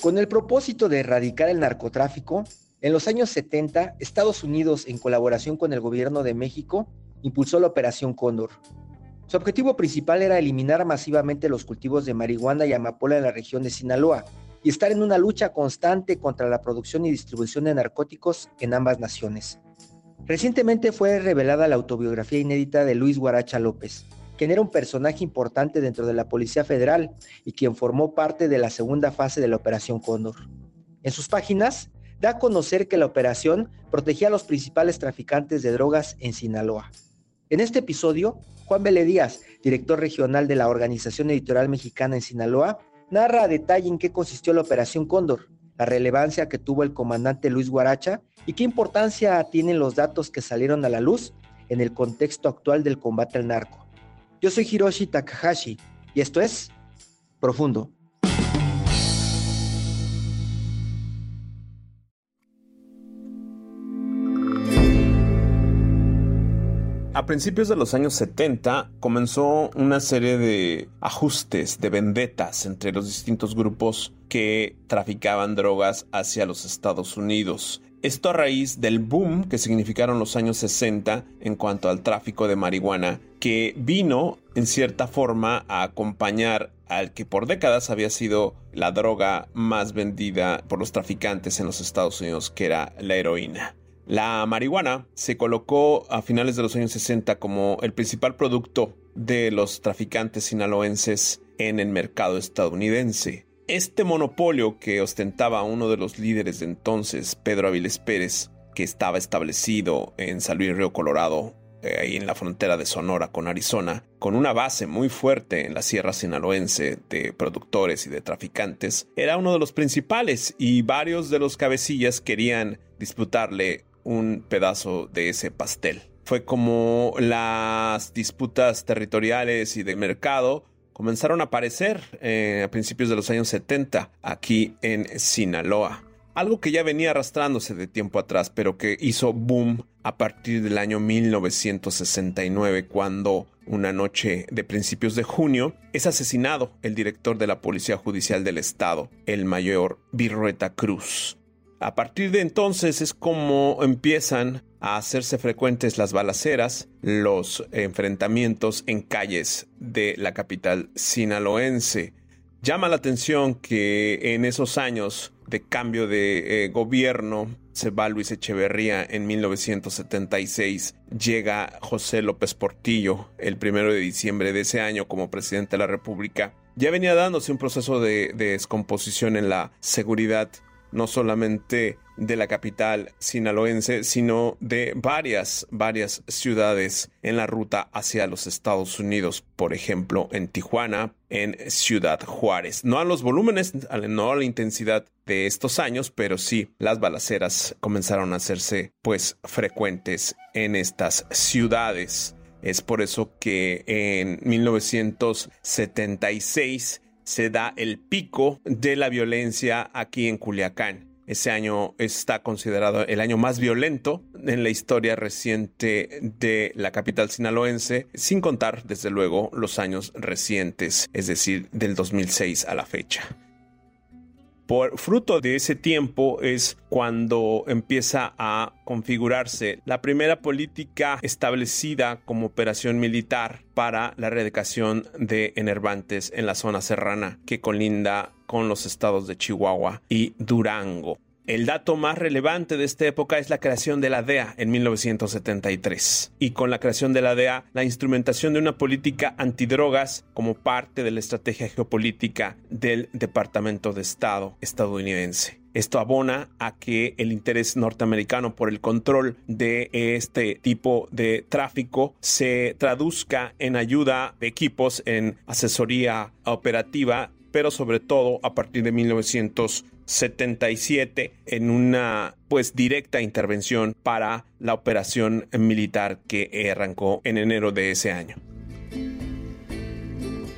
Con el propósito de erradicar el narcotráfico, en los años 70, Estados Unidos, en colaboración con el gobierno de México, impulsó la Operación Cóndor. Su objetivo principal era eliminar masivamente los cultivos de marihuana y amapola en la región de Sinaloa y estar en una lucha constante contra la producción y distribución de narcóticos en ambas naciones. Recientemente fue revelada la autobiografía inédita de Luis Guaracha López, quien era un personaje importante dentro de la Policía Federal y quien formó parte de la segunda fase de la Operación Cóndor. En sus páginas da a conocer que la operación protegía a los principales traficantes de drogas en Sinaloa. En este episodio, Juan Vélez Díaz, director regional de la Organización Editorial Mexicana en Sinaloa, narra a detalle en qué consistió la Operación Cóndor, la relevancia que tuvo el comandante Luis Guaracha y qué importancia tienen los datos que salieron a la luz en el contexto actual del combate al narco. Yo soy Hiroshi Takahashi y esto es Profundo. A principios de los años 70 comenzó una serie de ajustes, de vendetas entre los distintos grupos que traficaban drogas hacia los Estados Unidos. Esto a raíz del boom que significaron los años 60 en cuanto al tráfico de marihuana, que vino en cierta forma a acompañar al que por décadas había sido la droga más vendida por los traficantes en los Estados Unidos, que era la heroína. La marihuana se colocó a finales de los años 60 como el principal producto de los traficantes sinaloenses en el mercado estadounidense. Este monopolio que ostentaba uno de los líderes de entonces, Pedro Aviles Pérez, que estaba establecido en San Luis Río Colorado, eh, ahí en la frontera de Sonora con Arizona, con una base muy fuerte en la sierra sinaloense de productores y de traficantes, era uno de los principales y varios de los cabecillas querían disputarle un pedazo de ese pastel. Fue como las disputas territoriales y de mercado comenzaron a aparecer eh, a principios de los años 70 aquí en Sinaloa. Algo que ya venía arrastrándose de tiempo atrás, pero que hizo boom a partir del año 1969, cuando una noche de principios de junio es asesinado el director de la Policía Judicial del Estado, el mayor Virrueta Cruz. A partir de entonces es como empiezan a hacerse frecuentes las balaceras, los enfrentamientos en calles de la capital sinaloense. Llama la atención que en esos años de cambio de eh, gobierno se va Luis Echeverría en 1976, llega José López Portillo el primero de diciembre de ese año como presidente de la República. Ya venía dándose un proceso de descomposición en la seguridad no solamente de la capital sinaloense, sino de varias, varias ciudades en la ruta hacia los Estados Unidos, por ejemplo, en Tijuana, en Ciudad Juárez. No a los volúmenes, no a la intensidad de estos años, pero sí las balaceras comenzaron a hacerse pues frecuentes en estas ciudades. Es por eso que en 1976 se da el pico de la violencia aquí en Culiacán. Ese año está considerado el año más violento en la historia reciente de la capital sinaloense, sin contar, desde luego, los años recientes, es decir, del 2006 a la fecha. Por fruto de ese tiempo es cuando empieza a configurarse la primera política establecida como operación militar para la erradicación de enervantes en la zona serrana que colinda con los estados de Chihuahua y Durango. El dato más relevante de esta época es la creación de la DEA en 1973. Y con la creación de la DEA, la instrumentación de una política antidrogas como parte de la estrategia geopolítica del Departamento de Estado estadounidense. Esto abona a que el interés norteamericano por el control de este tipo de tráfico se traduzca en ayuda de equipos, en asesoría operativa, pero sobre todo a partir de 1977 en una pues directa intervención para la operación militar que arrancó en enero de ese año.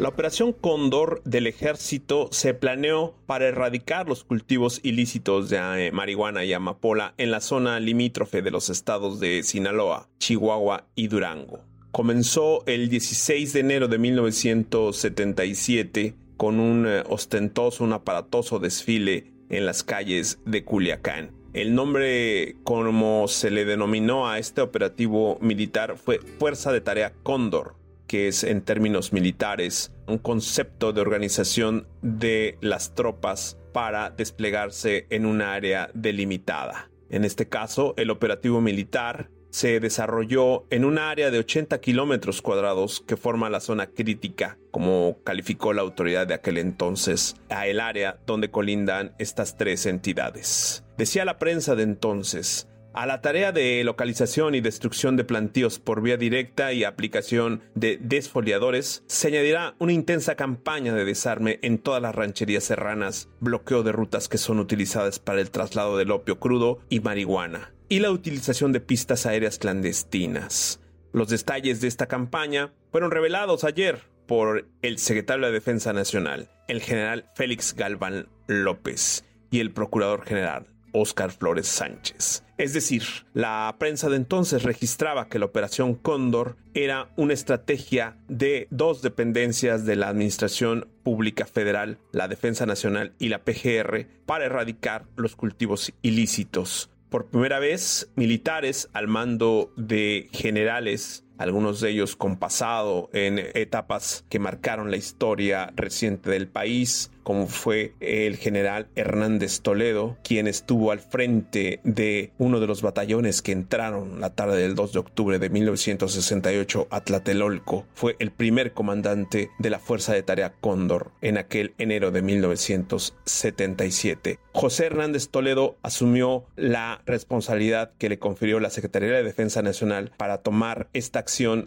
La operación Cóndor del ejército se planeó para erradicar los cultivos ilícitos de eh, marihuana y amapola en la zona limítrofe de los estados de Sinaloa, Chihuahua y Durango. Comenzó el 16 de enero de 1977 con un eh, ostentoso, un aparatoso desfile en las calles de Culiacán. El nombre como se le denominó a este operativo militar fue Fuerza de Tarea Cóndor que es en términos militares un concepto de organización de las tropas para desplegarse en un área delimitada. En este caso, el operativo militar se desarrolló en un área de 80 kilómetros cuadrados que forma la zona crítica, como calificó la autoridad de aquel entonces, a el área donde colindan estas tres entidades. Decía la prensa de entonces, a la tarea de localización y destrucción de plantíos por vía directa y aplicación de desfoliadores se añadirá una intensa campaña de desarme en todas las rancherías serranas, bloqueo de rutas que son utilizadas para el traslado del opio crudo y marihuana, y la utilización de pistas aéreas clandestinas. Los detalles de esta campaña fueron revelados ayer por el secretario de Defensa Nacional, el general Félix Galván López, y el procurador general Óscar Flores Sánchez. Es decir, la prensa de entonces registraba que la Operación Cóndor era una estrategia de dos dependencias de la Administración Pública Federal, la Defensa Nacional y la PGR para erradicar los cultivos ilícitos. Por primera vez, militares al mando de generales algunos de ellos con pasado en etapas que marcaron la historia reciente del país, como fue el general Hernández Toledo, quien estuvo al frente de uno de los batallones que entraron la tarde del 2 de octubre de 1968 a Tlatelolco. Fue el primer comandante de la Fuerza de Tarea Cóndor en aquel enero de 1977. José Hernández Toledo asumió la responsabilidad que le confirió la Secretaría de Defensa Nacional para tomar esta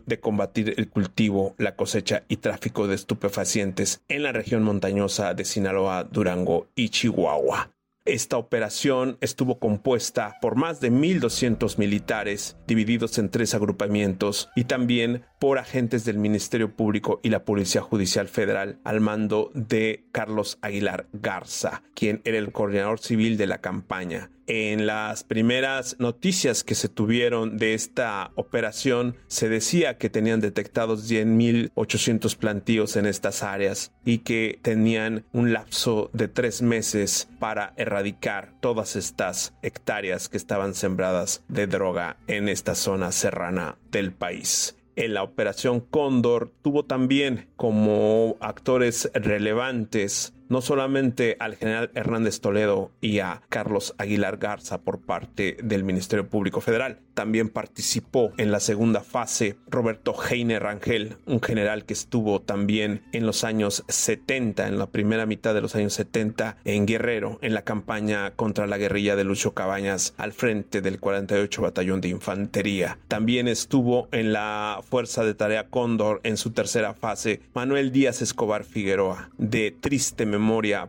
de combatir el cultivo, la cosecha y tráfico de estupefacientes en la región montañosa de Sinaloa, Durango y Chihuahua. Esta operación estuvo compuesta por más de 1.200 militares divididos en tres agrupamientos y también por agentes del Ministerio Público y la Policía Judicial Federal al mando de Carlos Aguilar Garza, quien era el coordinador civil de la campaña. En las primeras noticias que se tuvieron de esta operación se decía que tenían detectados 10.800 plantíos en estas áreas y que tenían un lapso de tres meses para erradicar todas estas hectáreas que estaban sembradas de droga en esta zona serrana del país. En la Operación Cóndor tuvo también como actores relevantes no solamente al general Hernández Toledo y a Carlos Aguilar Garza por parte del Ministerio Público Federal, también participó en la segunda fase Roberto Heine Rangel, un general que estuvo también en los años 70, en la primera mitad de los años 70 en Guerrero, en la campaña contra la guerrilla de Lucho Cabañas al frente del 48 Batallón de Infantería. También estuvo en la Fuerza de Tarea Cóndor en su tercera fase Manuel Díaz Escobar Figueroa, de triste memoria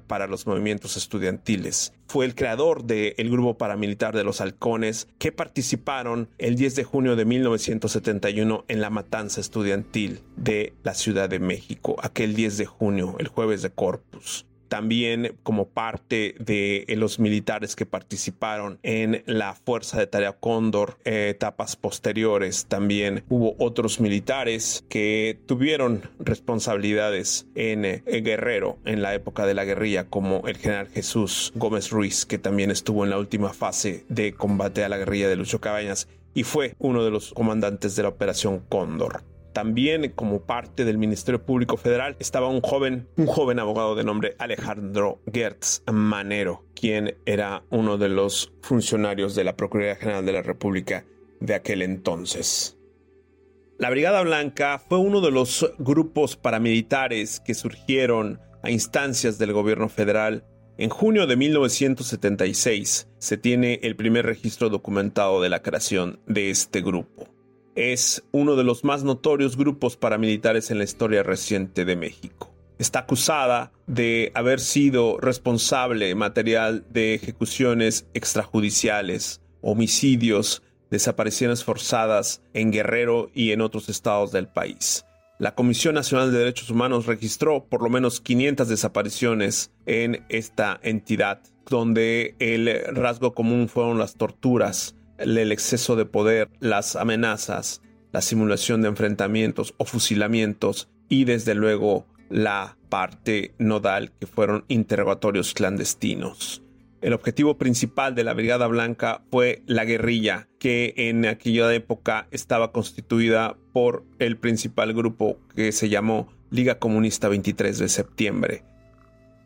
para los movimientos estudiantiles. Fue el creador del grupo paramilitar de los halcones que participaron el 10 de junio de 1971 en la matanza estudiantil de la Ciudad de México, aquel 10 de junio, el jueves de Corpus también como parte de eh, los militares que participaron en la Fuerza de Tarea Cóndor, eh, etapas posteriores. También hubo otros militares que tuvieron responsabilidades en, en eh, Guerrero en la época de la guerrilla, como el general Jesús Gómez Ruiz, que también estuvo en la última fase de combate a la guerrilla de Lucho Cabañas y fue uno de los comandantes de la Operación Cóndor. También como parte del Ministerio Público Federal estaba un joven, un joven abogado de nombre Alejandro Gertz Manero, quien era uno de los funcionarios de la Procuraduría General de la República de aquel entonces. La Brigada Blanca fue uno de los grupos paramilitares que surgieron a instancias del gobierno federal En junio de 1976 se tiene el primer registro documentado de la creación de este grupo. Es uno de los más notorios grupos paramilitares en la historia reciente de México. Está acusada de haber sido responsable material de ejecuciones extrajudiciales, homicidios, desapariciones forzadas en Guerrero y en otros estados del país. La Comisión Nacional de Derechos Humanos registró por lo menos 500 desapariciones en esta entidad, donde el rasgo común fueron las torturas, el exceso de poder, las amenazas, la simulación de enfrentamientos o fusilamientos y desde luego la parte nodal que fueron interrogatorios clandestinos. El objetivo principal de la Brigada Blanca fue la guerrilla, que en aquella época estaba constituida por el principal grupo que se llamó Liga Comunista 23 de septiembre.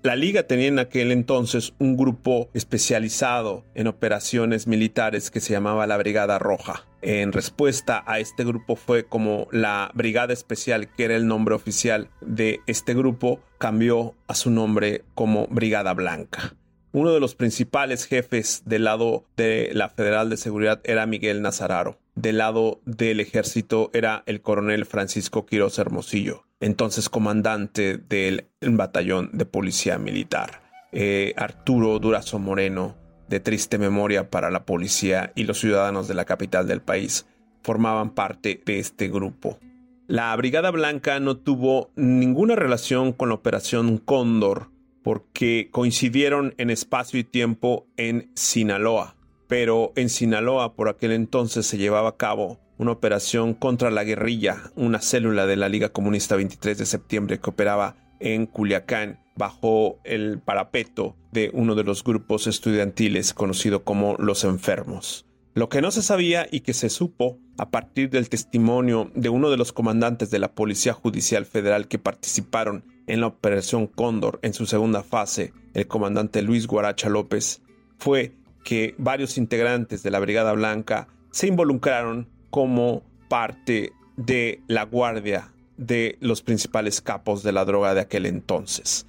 La Liga tenía en aquel entonces un grupo especializado en operaciones militares que se llamaba la Brigada Roja. En respuesta a este grupo fue como la Brigada Especial, que era el nombre oficial de este grupo, cambió a su nombre como Brigada Blanca. Uno de los principales jefes del lado de la Federal de Seguridad era Miguel Nazararo. Del lado del ejército era el coronel Francisco Quiroz Hermosillo, entonces comandante del batallón de policía militar. Eh, Arturo Durazo Moreno, de triste memoria para la policía y los ciudadanos de la capital del país, formaban parte de este grupo. La Brigada Blanca no tuvo ninguna relación con la Operación Cóndor, porque coincidieron en espacio y tiempo en Sinaloa. Pero en Sinaloa por aquel entonces se llevaba a cabo una operación contra la guerrilla, una célula de la Liga Comunista 23 de septiembre que operaba en Culiacán bajo el parapeto de uno de los grupos estudiantiles conocido como los enfermos. Lo que no se sabía y que se supo a partir del testimonio de uno de los comandantes de la Policía Judicial Federal que participaron en la Operación Cóndor en su segunda fase, el comandante Luis Guaracha López, fue que varios integrantes de la Brigada Blanca se involucraron como parte de la guardia de los principales capos de la droga de aquel entonces.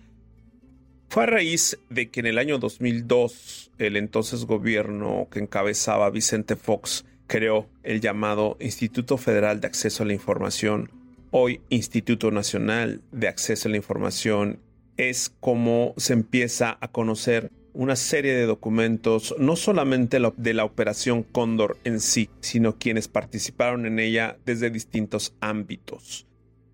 Fue a raíz de que en el año 2002 el entonces gobierno que encabezaba Vicente Fox creó el llamado Instituto Federal de Acceso a la Información hoy Instituto Nacional de Acceso a la Información es como se empieza a conocer una serie de documentos, no solamente de la operación Cóndor en sí, sino quienes participaron en ella desde distintos ámbitos.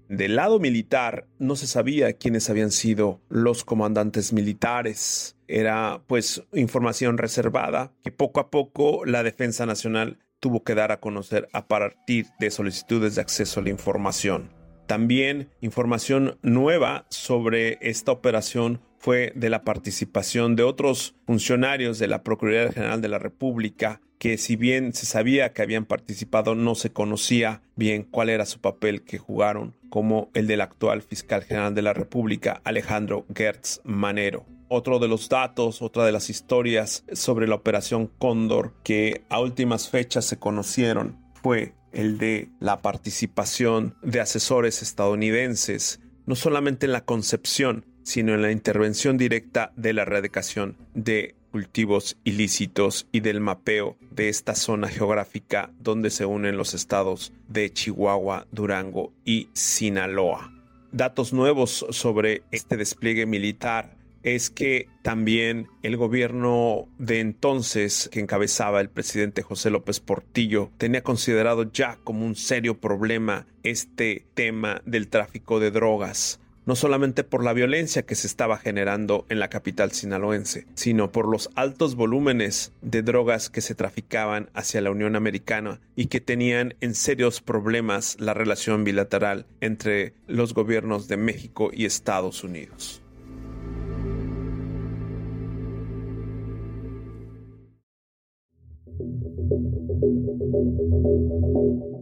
Del lado militar no se sabía quiénes habían sido los comandantes militares. Era pues información reservada que poco a poco la Defensa Nacional tuvo que dar a conocer a partir de solicitudes de acceso a la información. También información nueva sobre esta operación fue de la participación de otros funcionarios de la Procuraduría General de la República que si bien se sabía que habían participado no se conocía bien cuál era su papel que jugaron como el del actual fiscal general de la República Alejandro Gertz Manero otro de los datos, otra de las historias sobre la operación Cóndor que a últimas fechas se conocieron fue el de la participación de asesores estadounidenses, no solamente en la concepción, sino en la intervención directa de la erradicación de cultivos ilícitos y del mapeo de esta zona geográfica donde se unen los estados de Chihuahua, Durango y Sinaloa. Datos nuevos sobre este despliegue militar es que también el gobierno de entonces que encabezaba el presidente José López Portillo tenía considerado ya como un serio problema este tema del tráfico de drogas no solamente por la violencia que se estaba generando en la capital sinaloense, sino por los altos volúmenes de drogas que se traficaban hacia la Unión Americana y que tenían en serios problemas la relación bilateral entre los gobiernos de México y Estados Unidos.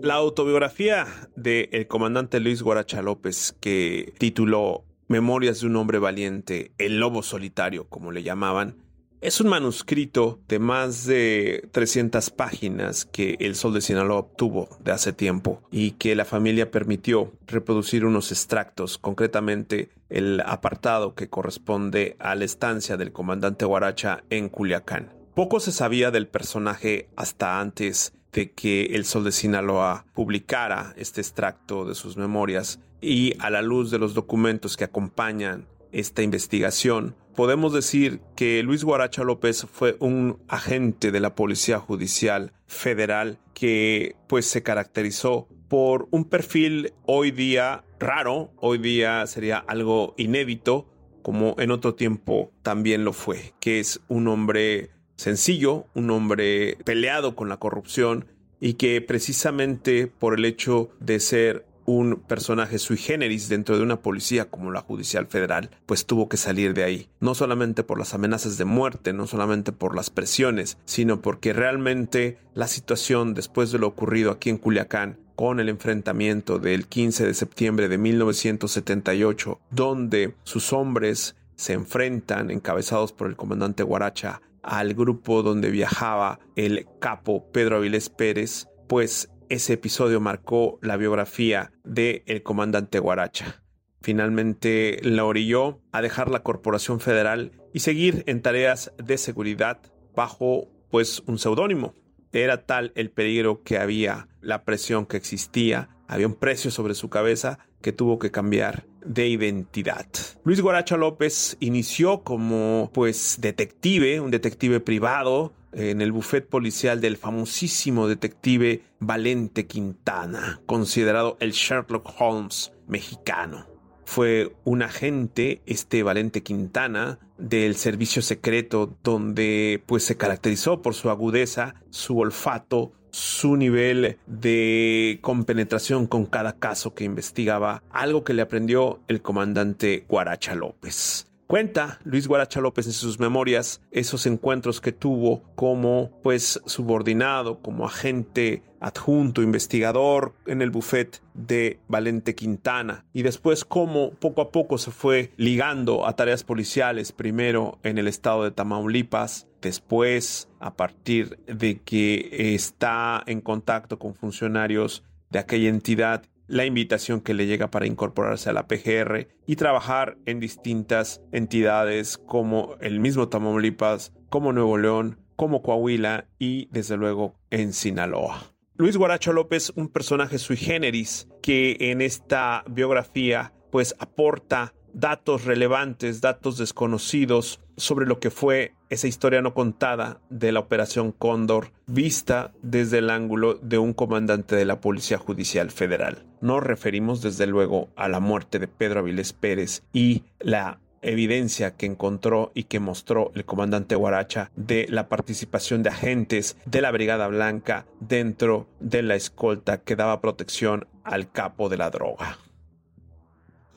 La autobiografía del comandante Luis Guaracha López, que tituló Memorias de un hombre valiente, el lobo solitario, como le llamaban, Es un manuscrito de más de 300 páginas que el Sol de Sinaloa obtuvo de hace tiempo y que la familia permitió reproducir unos extractos, concretamente el apartado que corresponde a la estancia del comandante Guaracha en Culiacán. Poco se sabía del personaje hasta antes de que el Sol de Sinaloa publicara este extracto de sus memorias y a la luz de los documentos que acompañan esta investigación, podemos decir que Luis Guaracha López fue un agente de la Policía Judicial Federal que pues se caracterizó por un perfil hoy día raro, hoy día sería algo inédito, como en otro tiempo también lo fue, que es un hombre sencillo, un hombre peleado con la corrupción y que precisamente por el hecho de ser un personaje sui generis dentro de una policía como la Judicial Federal, pues tuvo que salir de ahí, no solamente por las amenazas de muerte, no solamente por las presiones, sino porque realmente la situación después de lo ocurrido aquí en Culiacán con el enfrentamiento del 15 de septiembre de 1978, donde sus hombres se enfrentan, encabezados por el comandante Guaracha, al grupo donde viajaba el capo Pedro Avilés Pérez, pues ese episodio marcó la biografía del el comandante Guaracha. Finalmente la orilló a dejar la Corporación Federal y seguir en tareas de seguridad bajo pues un seudónimo. Era tal el peligro que había, la presión que existía, había un precio sobre su cabeza que tuvo que cambiar de identidad. Luis Guaracha López inició como pues detective, un detective privado, en el buffet policial del famosísimo detective Valente Quintana, considerado el Sherlock Holmes mexicano. Fue un agente, este Valente Quintana, del servicio secreto, donde pues se caracterizó por su agudeza, su olfato, su nivel de compenetración con cada caso que investigaba, algo que le aprendió el comandante Guaracha López. Cuenta Luis Guaracha López en sus memorias esos encuentros que tuvo como pues subordinado, como agente adjunto, investigador en el buffet de Valente Quintana y después cómo poco a poco se fue ligando a tareas policiales, primero en el estado de Tamaulipas, después a partir de que está en contacto con funcionarios de aquella entidad la invitación que le llega para incorporarse a la PGR y trabajar en distintas entidades como el mismo Tamaulipas, como Nuevo León, como Coahuila y desde luego en Sinaloa. Luis Guaracho López, un personaje sui generis que en esta biografía pues aporta datos relevantes, datos desconocidos sobre lo que fue esa historia no contada de la Operación Cóndor, vista desde el ángulo de un comandante de la Policía Judicial Federal. Nos referimos desde luego a la muerte de Pedro Avilés Pérez y la evidencia que encontró y que mostró el comandante Guaracha de la participación de agentes de la Brigada Blanca dentro de la escolta que daba protección al capo de la droga.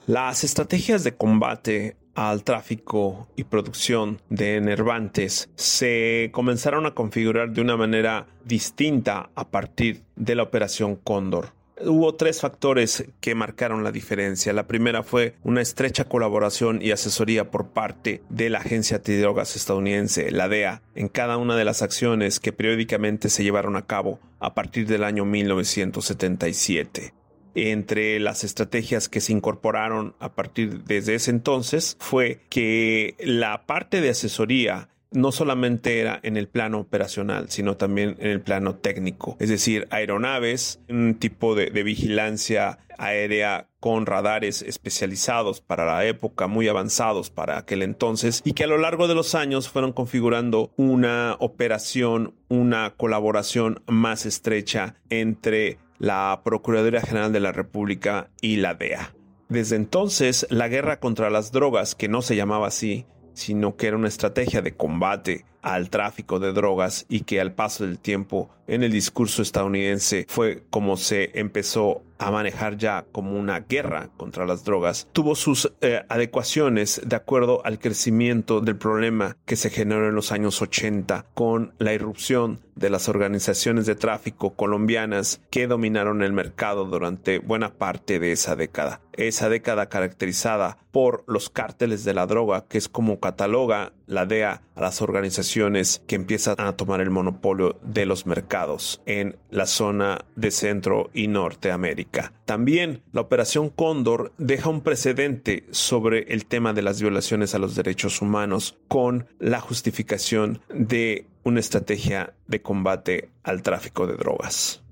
Las estrategias de combate al tráfico y producción de enervantes se comenzaron a configurar de una manera distinta a partir de la Operación Cóndor. Hubo tres factores que marcaron la diferencia. La primera fue una estrecha colaboración y asesoría por parte de la Agencia Antidrogas estadounidense, la DEA, en cada una de las acciones que periódicamente se llevaron a cabo a partir del año 1977 entre las estrategias que se incorporaron a partir desde ese entonces fue que la parte de asesoría no solamente era en el plano operacional, sino también en el plano técnico, es decir, aeronaves, un tipo de, de, vigilancia aérea con radares especializados para la época, muy avanzados para aquel entonces, y que a lo largo de los años fueron configurando una operación, una colaboración más estrecha entre la Procuraduría General de la República y la DEA. Desde entonces, la guerra contra las drogas, que no se llamaba así, sino que era una estrategia de combate al tráfico de drogas y que al paso del tiempo en el discurso estadounidense fue como se empezó a manejar ya como una guerra contra las drogas, tuvo sus eh, adecuaciones de acuerdo al crecimiento del problema que se generó en los años 80 con la irrupción de las organizaciones de tráfico colombianas que dominaron el mercado durante buena parte de esa década. Esa década caracterizada por los cárteles de la droga, que es como cataloga la DEA a las organizaciones que empiezan a tomar el monopolio de los mercados en la zona de Centro y Norteamérica. También la Operación Cóndor deja un precedente sobre el tema de las violaciones a los derechos humanos con la justificación de una estrategia de combate al tráfico de drogas.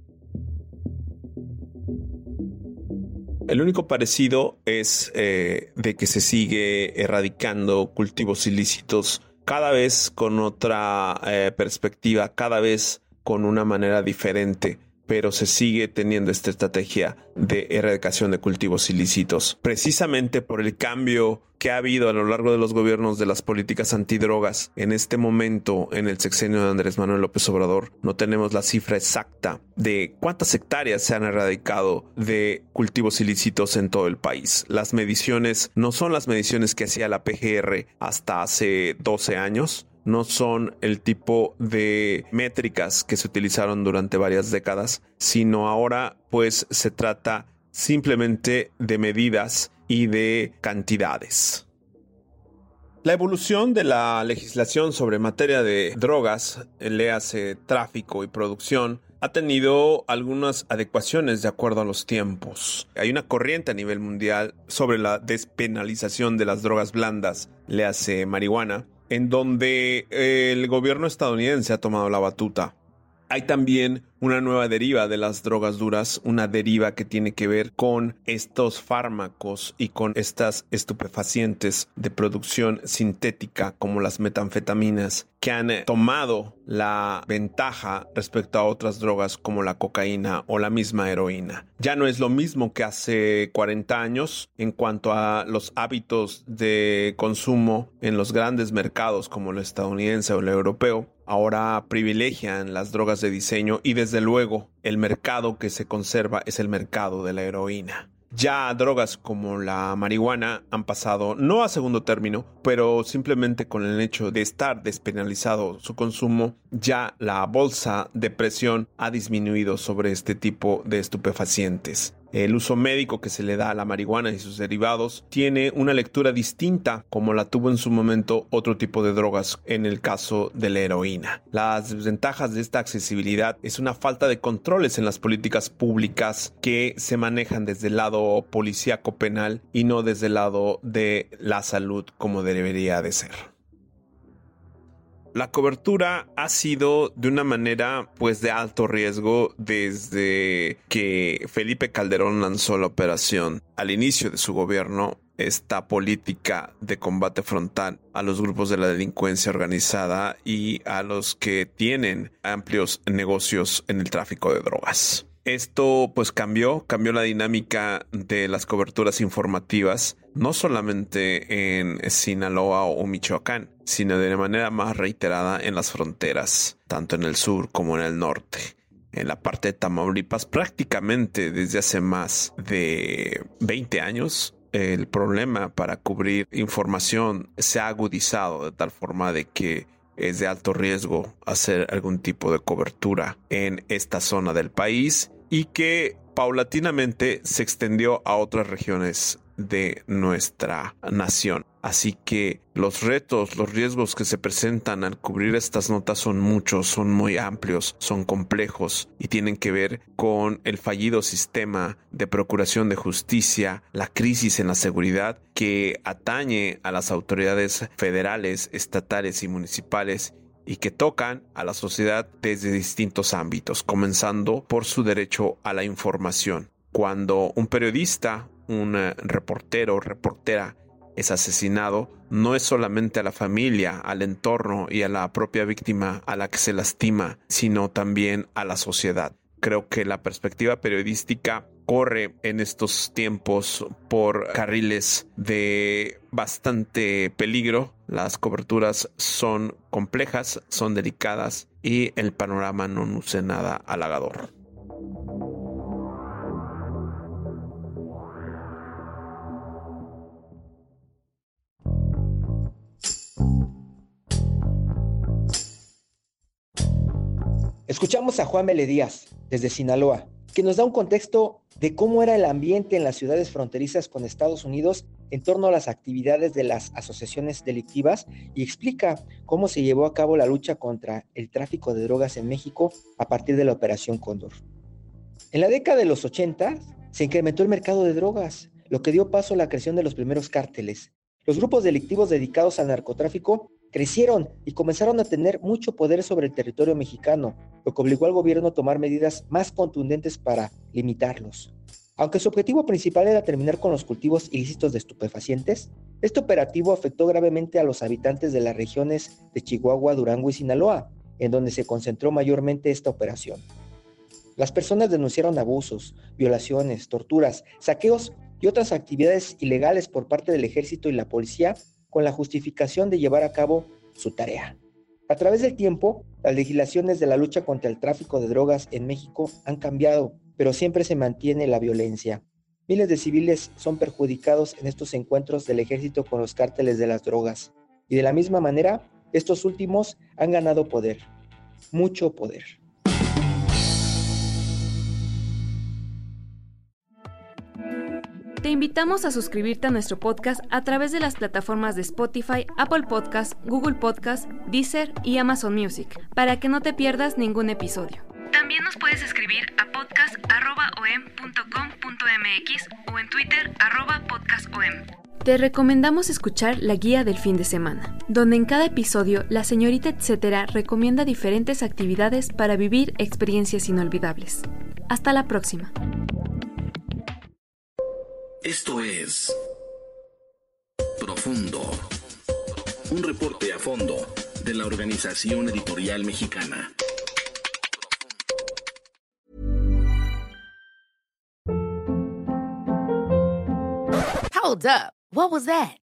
El único parecido es eh, de que se sigue erradicando cultivos ilícitos cada vez con otra eh, perspectiva, cada vez con una manera diferente pero se sigue teniendo esta estrategia de erradicación de cultivos ilícitos, precisamente por el cambio que ha habido a lo largo de los gobiernos de las políticas antidrogas. En este momento, en el sexenio de Andrés Manuel López Obrador, no tenemos la cifra exacta de cuántas hectáreas se han erradicado de cultivos ilícitos en todo el país. Las mediciones no son las mediciones que hacía la PGR hasta hace 12 años, no son el tipo de métricas que se utilizaron durante varias décadas, sino ahora pues se trata simplemente de medidas y de cantidades. La evolución de la legislación sobre materia de drogas, léase tráfico y producción, ha tenido algunas adecuaciones de acuerdo a los tiempos. Hay una corriente a nivel mundial sobre la despenalización de las drogas blandas, léase marihuana, en donde el gobierno estadounidense ha tomado la batuta. Hay también una nueva deriva de las drogas duras, una deriva que tiene que ver con estos fármacos y con estas estupefacientes de producción sintética como las metanfetaminas que han tomado la ventaja respecto a otras drogas como la cocaína o la misma heroína. Ya no es lo mismo que hace 40 años en cuanto a los hábitos de consumo en los grandes mercados como el estadounidense o el europeo. Ahora privilegian las drogas de diseño y desde luego el mercado que se conserva es el mercado de la heroína. Ya drogas como la marihuana han pasado no a segundo término, pero simplemente con el hecho de estar despenalizado su consumo, ya la bolsa de presión ha disminuido sobre este tipo de estupefacientes. El uso médico que se le da a la marihuana y sus derivados tiene una lectura distinta como la tuvo en su momento otro tipo de drogas en el caso de la heroína. Las desventajas de esta accesibilidad es una falta de controles en las políticas públicas que se manejan desde el lado policíaco penal y no desde el lado de la salud como debería de ser la cobertura ha sido de una manera pues de alto riesgo desde que Felipe Calderón lanzó la operación al inicio de su gobierno esta política de combate frontal a los grupos de la delincuencia organizada y a los que tienen amplios negocios en el tráfico de drogas. Esto pues cambió, cambió la dinámica de las coberturas informativas, no solamente en Sinaloa o Michoacán, sino de manera más reiterada en las fronteras, tanto en el sur como en el norte. En la parte de Tamaulipas, prácticamente desde hace más de 20 años, el problema para cubrir información se ha agudizado de tal forma de que es de alto riesgo hacer algún tipo de cobertura en esta zona del país y que paulatinamente se extendió a otras regiones de nuestra nación. Así que los retos, los riesgos que se presentan al cubrir estas notas son muchos, son muy amplios, son complejos y tienen que ver con el fallido sistema de procuración de justicia, la crisis en la seguridad que atañe a las autoridades federales, estatales y municipales y que tocan a la sociedad desde distintos ámbitos, comenzando por su derecho a la información. Cuando un periodista, un eh, reportero o reportera es asesinado, no es solamente a la familia, al entorno y a la propia víctima a la que se lastima, sino también a la sociedad. Creo que la perspectiva periodística corre en estos tiempos por carriles de bastante peligro. Las coberturas son complejas, son delicadas y el panorama no luce nada halagador. Escuchamos a Juan Mele Díaz desde Sinaloa, que nos da un contexto de cómo era el ambiente en las ciudades fronterizas con Estados Unidos en torno a las actividades de las asociaciones delictivas y explica cómo se llevó a cabo la lucha contra el tráfico de drogas en México a partir de la Operación Cóndor. En la década de los 80 se incrementó el mercado de drogas, lo que dio paso a la creación de los primeros cárteles. Los grupos delictivos dedicados al narcotráfico crecieron y comenzaron a tener mucho poder sobre el territorio mexicano, lo que obligó al gobierno a tomar medidas más contundentes para limitarlos. Aunque su objetivo principal era terminar con los cultivos ilícitos de estupefacientes, este operativo afectó gravemente a los habitantes de las regiones de Chihuahua, Durango y Sinaloa, en donde se concentró mayormente esta operación. Las personas denunciaron abusos, violaciones, torturas, saqueos y otras actividades ilegales por parte del ejército y la policía con la justificación de llevar a cabo su tarea. A través del tiempo, las legislaciones de la lucha contra el tráfico de drogas en México han cambiado, pero siempre se mantiene la violencia. Miles de civiles son perjudicados en estos encuentros del ejército con los cárteles de las drogas. Y de la misma manera, estos últimos han ganado poder, mucho poder. Te invitamos a suscribirte a nuestro podcast a través de las plataformas de Spotify, Apple Podcasts, Google Podcasts, Deezer y Amazon Music, para que no te pierdas ningún episodio. También nos puedes escribir a podcast.om.com.mx o en Twitter podcastom. Te recomendamos escuchar la guía del fin de semana, donde en cada episodio la señorita etcétera recomienda diferentes actividades para vivir experiencias inolvidables. Hasta la próxima. Esto es Profundo, un reporte a fondo de la Organización Editorial Mexicana. Hold up. What was that?